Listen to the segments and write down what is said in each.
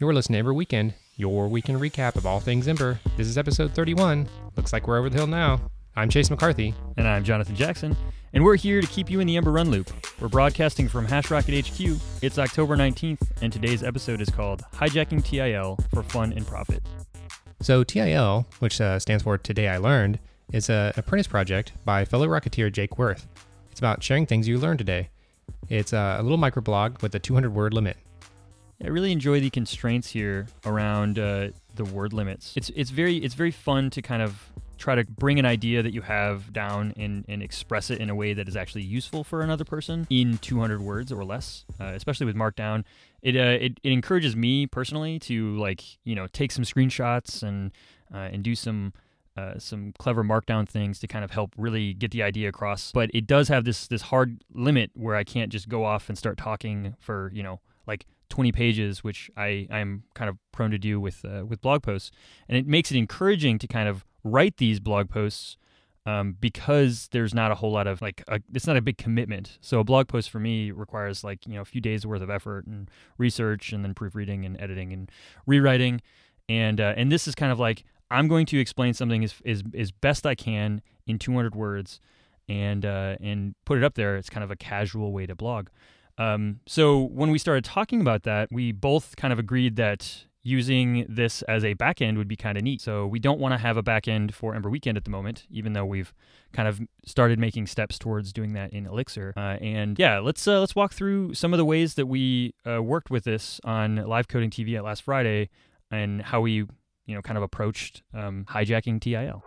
You're listening to Ember Weekend, your weekend recap of all things Ember. This is episode 31. Looks like we're over the hill now. I'm Chase McCarthy. And I'm Jonathan Jackson, and we're here to keep you in the Ember Run Loop. We're broadcasting from Hashrocket HQ. It's October 19th, and today's episode is called Hijacking TIL for Fun and Profit. So, TIL, which uh, stands for Today I Learned, is a apprentice project by fellow Rocketeer Jake Worth. It's about sharing things you learned today. It's uh, a little microblog with a 200 word limit. I really enjoy the constraints here around uh, the word limits. It's it's very it's very fun to kind of try to bring an idea that you have down and, and express it in a way that is actually useful for another person in 200 words or less, uh, especially with Markdown. It, uh, it it encourages me personally to like you know take some screenshots and uh, and do some uh, some clever markdown things to kind of help really get the idea across. But it does have this this hard limit where I can't just go off and start talking for you know like 20 pages, which I I'm kind of prone to do with uh, with blog posts, and it makes it encouraging to kind of write these blog posts um, because there's not a whole lot of like a, it's not a big commitment. So a blog post for me requires like you know a few days worth of effort and research, and then proofreading and editing and rewriting, and uh, and this is kind of like I'm going to explain something as as, as best I can in 200 words, and uh, and put it up there. It's kind of a casual way to blog. Um, so when we started talking about that, we both kind of agreed that using this as a backend would be kind of neat. So we don't want to have a backend for Ember Weekend at the moment, even though we've kind of started making steps towards doing that in Elixir. Uh, and yeah, let's uh, let's walk through some of the ways that we uh, worked with this on Live Coding TV at last Friday, and how we you know kind of approached um, hijacking TIL.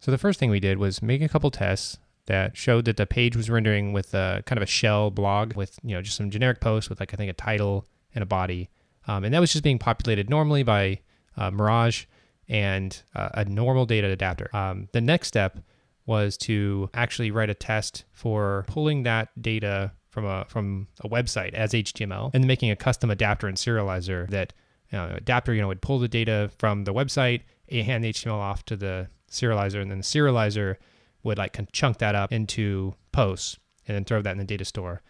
So the first thing we did was make a couple tests that showed that the page was rendering with a kind of a shell blog with you know just some generic posts with like I think a title and a body, um, and that was just being populated normally by uh, Mirage and uh, a normal data adapter. Um, the next step was to actually write a test for pulling that data from a from a website as HTML and making a custom adapter and serializer that you know, adapter you know would pull the data from the website, hand the HTML off to the serializer, and then the serializer would like chunk that up into posts and then throw that in the data store.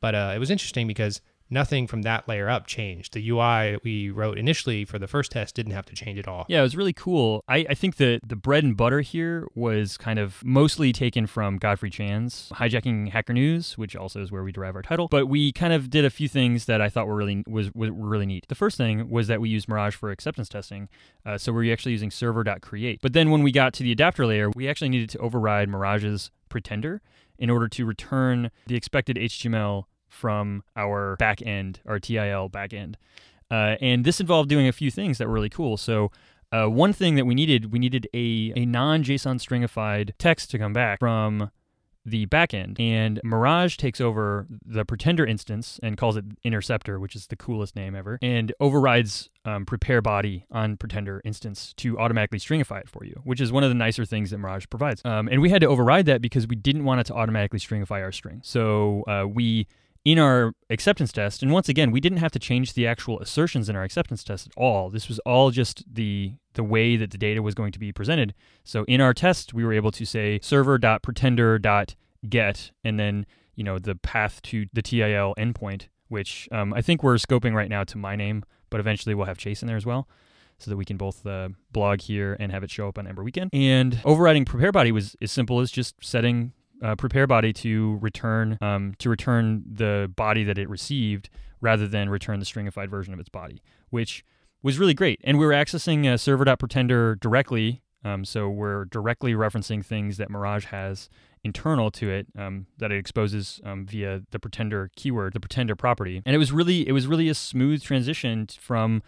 But uh, it was interesting because nothing from that layer up changed. The UI we wrote initially for the first test didn't have to change at all. Yeah, it was really cool. I, I think the the bread and butter here was kind of mostly taken from Godfrey Chan's hijacking Hacker News, which also is where we derive our title. But we kind of did a few things that I thought were really was, was really neat. The first thing was that we used Mirage for acceptance testing. Uh, so we're actually using server.create. But then when we got to the adapter layer, we actually needed to override Mirage's pretender in order to return the expected HTML from our backend, our TIL backend. Uh, and this involved doing a few things that were really cool. So uh, one thing that we needed, we needed a, a non-JSON stringified text to come back from the backend. And Mirage takes over the Pretender instance and calls it Interceptor, which is the coolest name ever, and overrides um, prepare body on Pretender instance to automatically stringify it for you, which is one of the nicer things that Mirage provides. Um, and we had to override that because we didn't want it to automatically stringify our string. So uh, we in our acceptance test, and once again, we didn't have to change the actual assertions in our acceptance test at all. This was all just the the way that the data was going to be presented. So in our test, we were able to say server.pretender.get, and then you know the path to the TIL endpoint, which um, I think we're scoping right now to my name, but eventually we'll have Chase in there as well so that we can both uh, blog here and have it show up on Ember Weekend. And overriding prepare body was as simple as just setting uh, prepare body to return um, to return the body that it received rather than return the stringified version of its body, which was really great. And we were accessing uh, server.pretender directly, um, so we're directly referencing things that Mirage has internal to it um, that it exposes um, via the pretender keyword, the pretender property. And it was really it was really a smooth transition from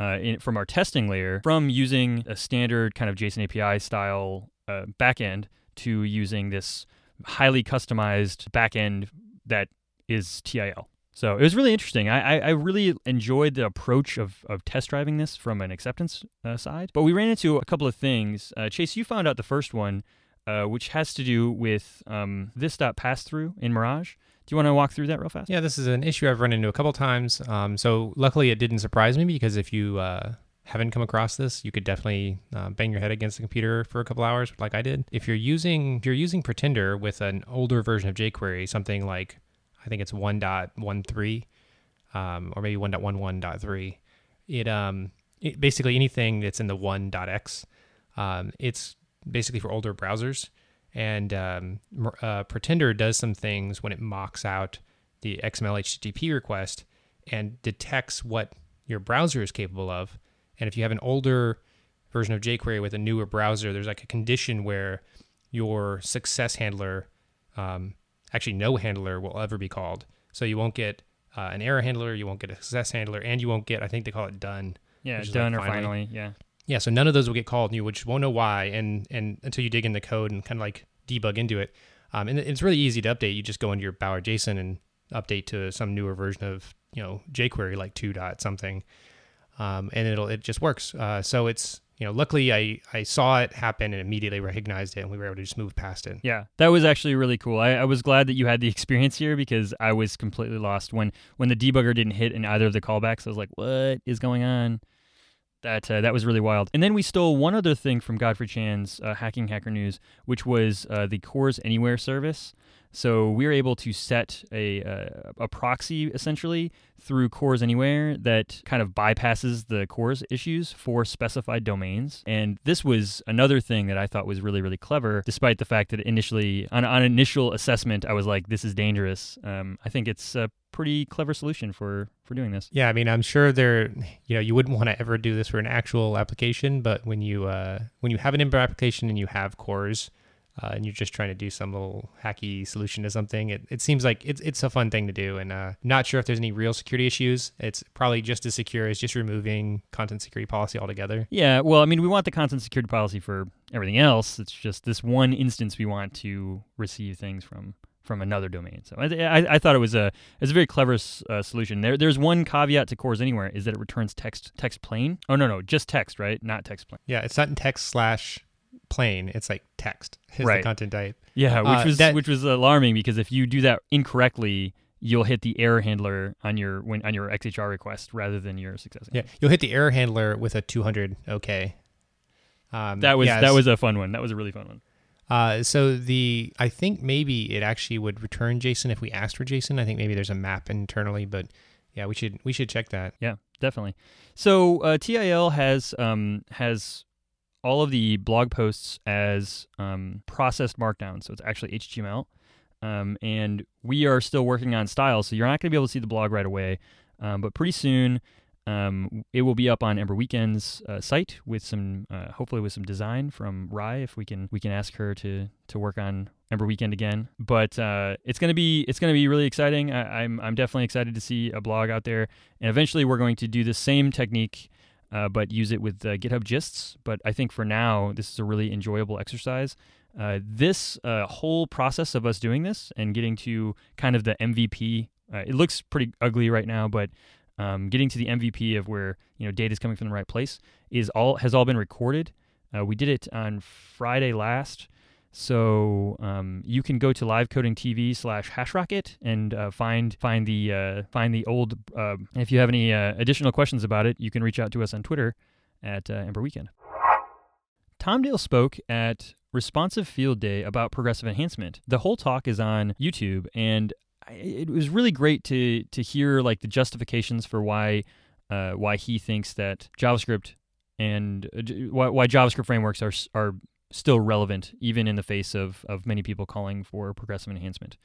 uh, in, from our testing layer from using a standard kind of JSON API style uh, backend to using this highly customized backend that is TIL. So it was really interesting. I, I, I, really enjoyed the approach of, of test driving this from an acceptance uh, side. But we ran into a couple of things. Uh, Chase, you found out the first one, uh, which has to do with um, this dot pass through in Mirage. Do you want to walk through that real fast? Yeah, this is an issue I've run into a couple times. Um, so luckily, it didn't surprise me because if you uh, haven't come across this, you could definitely uh, bang your head against the computer for a couple hours, like I did. If you're using if you're using Pretender with an older version of jQuery, something like I think it's 1.13 um, or maybe 1.11.3, it um it, basically anything that's in the 1.x, um, it's basically for older browsers. And um, uh, Pretender does some things when it mocks out the XML HTTP request and detects what your browser is capable of. And if you have an older version of jQuery with a newer browser, there's like a condition where your success handler, um, actually no handler will ever be called. So you won't get uh, an error handler, you won't get a success handler, and you won't get I think they call it done. Yeah, done like or finally. finally. Yeah. Yeah, so none of those will get called, and you just won't know why, and and until you dig in the code and kind of like debug into it. Um, and it's really easy to update. You just go into your Bower JSON and update to some newer version of you know jQuery like two dot something, um, and it'll it just works. Uh, so it's you know luckily I I saw it happen and immediately recognized it, and we were able to just move past it. Yeah, that was actually really cool. I, I was glad that you had the experience here because I was completely lost when when the debugger didn't hit in either of the callbacks. I was like, what is going on? That uh, that was really wild. And then we stole one other thing from Godfrey Chan's uh, Hacking Hacker News, which was uh, the CORS Anywhere service. So we were able to set a, uh, a proxy essentially through CORS Anywhere that kind of bypasses the CORS issues for specified domains. And this was another thing that I thought was really, really clever, despite the fact that initially, on, on initial assessment, I was like, this is dangerous. Um, I think it's a pretty clever solution for, for doing this. Yeah, I mean, I'm sure there, you know, you wouldn't want to ever do this for an actual application, but when you, uh, when you have an inbound application and you have CORS, uh, and you're just trying to do some little hacky solution to something, it, it seems like it's, it's a fun thing to do. And uh, not sure if there's any real security issues. It's probably just as secure as just removing content security policy altogether. Yeah, well, I mean, we want the content security policy for everything else. It's just this one instance we want to receive things from from another domain. So I, I, I, thought it was a it's a very clever uh, solution. There there's one caveat to CORS Anywhere is that it returns text text plain. Oh no no just text right, not text plain. Yeah, it's not in text slash plain. It's like text is right. the content type. Yeah, which uh, was that, which was alarming because if you do that incorrectly, you'll hit the error handler on your when on your XHR request rather than your success. Yeah, you'll hit the error handler with a 200 OK. Um, that was that was a fun one. That was a really fun one. Uh, so the I think maybe it actually would return JSON if we asked for JSON. I think maybe there's a map internally, but yeah, we should we should check that. Yeah, definitely. So uh, TIL has um, has all of the blog posts as um, processed markdown. So it's actually HTML. Um, and we are still working on styles, so you're not going to be able to see the blog right away. Um, but pretty soon, um, it will be up on Ember Weekend's uh, site with some, uh, hopefully, with some design from Rye. If we can, we can ask her to to work on Ember Weekend again. But uh, it's gonna be it's gonna be really exciting. I, I'm I'm definitely excited to see a blog out there. And eventually, we're going to do the same technique uh, but use it with uh, GitHub Gists. But I think for now, this is a really enjoyable exercise. Uh, this whole process of us doing this and getting to kind of the MVP, it looks pretty ugly right now, but um, getting to the MVP of where you know data is coming from the right place is all has all been recorded. Uh, we did it on Friday last. So um, you can go to livecoding.tv slash hashrocket and uh, find find the uh, find the old. Uh, if you have any uh, additional questions about it, you can reach out to us on Twitter at uh, Ember Weekend. Tom Dale spoke at Responsive Field Day about progressive enhancement. The whole talk is on YouTube, and it was really great to to hear like the justifications for why uh, why he thinks that JavaScript and why, why JavaScript frameworks are are still relevant even in the face of of many people calling for progressive enhancement.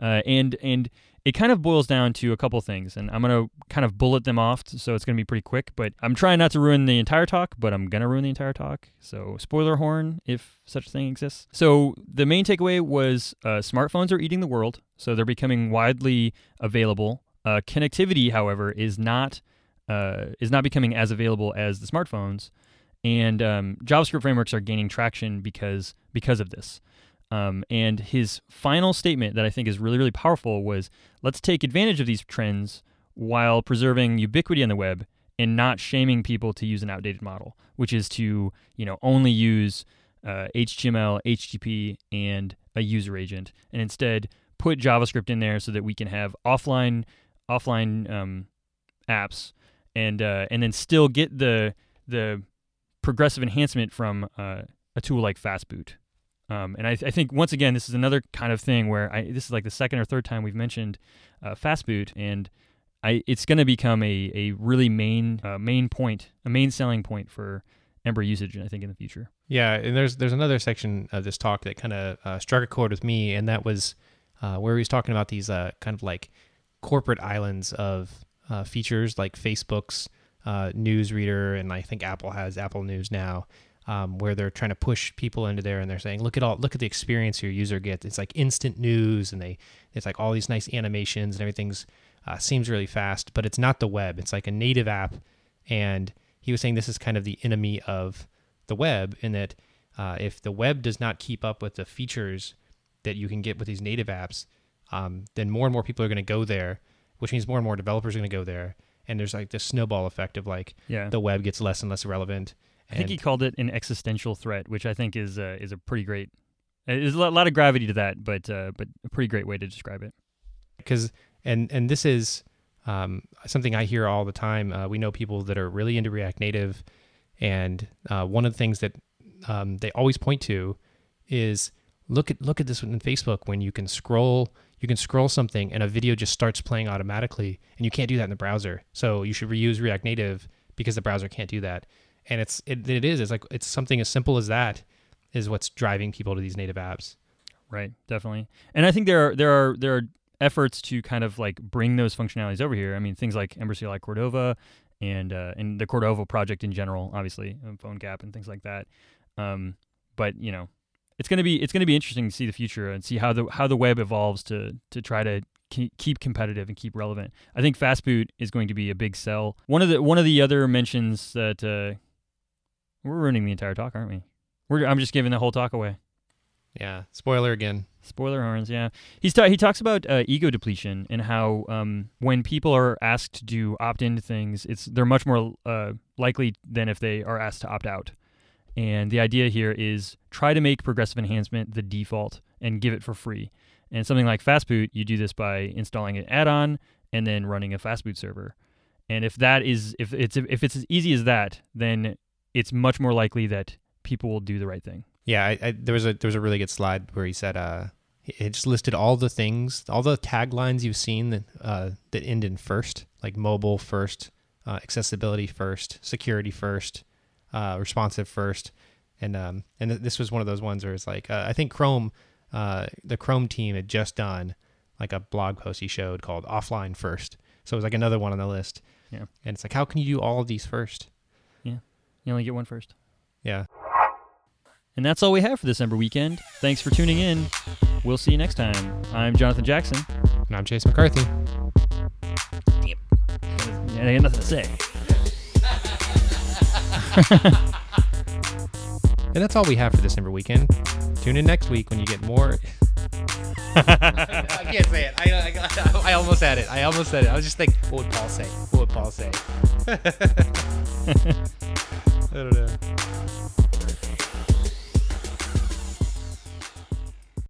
Uh, and and it kind of boils down to a couple things, and I'm gonna kind of bullet them off, so it's gonna be pretty quick. But I'm trying not to ruin the entire talk, but I'm gonna ruin the entire talk. So spoiler horn, if such a thing exists. So the main takeaway was uh, smartphones are eating the world, so they're becoming widely available. Uh, connectivity, however, is not uh, is not becoming as available as the smartphones and um, JavaScript frameworks are gaining traction because because of this. Um, and his final statement that I think is really really powerful was, "Let's take advantage of these trends while preserving ubiquity on the web and not shaming people to use an outdated model, which is to you know only use uh, HTML, HTTP, and a user agent, and instead put JavaScript in there so that we can have offline offline um, apps and uh, and then still get the the progressive enhancement from uh, a tool like Fastboot. Um, and I, I, think once again, this is another kind of thing where I, this is like the second or third time we've mentioned uh, Fastboot, and I it's going to become a a really main uh, main point, a main selling point for Ember usage, I think in the future. Yeah, and there's there's another section of this talk that kind of uh, struck a chord with me, and that was uh, where he was talking about these uh, kind of like corporate islands of uh, features like Facebook's uh, news reader, and I think Apple has Apple News now, um, where they're trying to push people into there, and they're saying, look at all, look at the experience your user gets. It's like instant news, and they, it's like all these nice animations, and everything's uh, seems really fast, but it's not the web. It's like a native app, and he was saying this is kind of the enemy of the web, in that uh, if the web does not keep up with the features that you can get with these native apps, um, then more and more people are going to go there, which means more and more developers are going to go there. And there's like this snowball effect of like Yeah. the web gets less and less relevant. I think he called it an existential threat, which I think is uh, is a pretty great. There's a lot lot of gravity to that, but uh, but a pretty great way to describe it. because and and this is um, something I hear all the time. Uh, we know people that are really into React Native, and uh, one of the things that um, they always point to is look at look at this in Facebook when you can scroll you can scroll something and a video just starts playing automatically, and you can't do that in the browser. So you should reuse React Native because the browser can't do that. And it's it, it is it's like it's something as simple as that is what's driving people to these native apps. Right, definitely. And I think there are there are there are efforts to kind of like bring those functionalities over here. I mean, things like Ember CLI Cordova and uh, and the Cordova project in general, obviously, and PhoneGap and things like that. Um, but you know, it's gonna be it's gonna be interesting to see the future and see how the how the web evolves to to try to keep competitive and keep relevant. I think Fastboot is going to be a big sell. One of the one of the other mentions that uh, we're ruining the entire talk, aren't we? We're, I'm just giving the whole talk away. Yeah, spoiler again. Spoiler horns, yeah. He's ta- he talks about uh, ego depletion and how um, when people are asked to do opt into things, it's they're much more uh, likely than if they are asked to opt out. And the idea here is try to make progressive enhancement the default and give it for free. And something like Fastboot, you do this by installing an add-on and then running a Fastboot server. And if that is if it's if it's as easy as that, then it's much more likely that people will do the right thing. Yeah, I, I, there was a there was a really good slide where he said uh, it just listed all the things, all the taglines you've seen that uh, that end in first, like mobile first, uh, accessibility first, security first, uh, responsive first, and um, and th- this was one of those ones where it's like uh, I think Chrome, uh, the Chrome team had just done like a blog post he showed called offline first, so it was like another one on the list. Yeah. and it's like how can you do all of these first? Yeah. You only get one first. Yeah. And that's all we have for this Ember weekend. Thanks for tuning in. We'll see you next time. I'm Jonathan Jackson. And I'm Chase McCarthy. I got nothing to say. And that's all we have for December weekend. Tune in next week when you get more. I can't say it. I, I, I almost had it. I almost said it. I was just thinking, what would Paul say? What would Paul say? I don't know.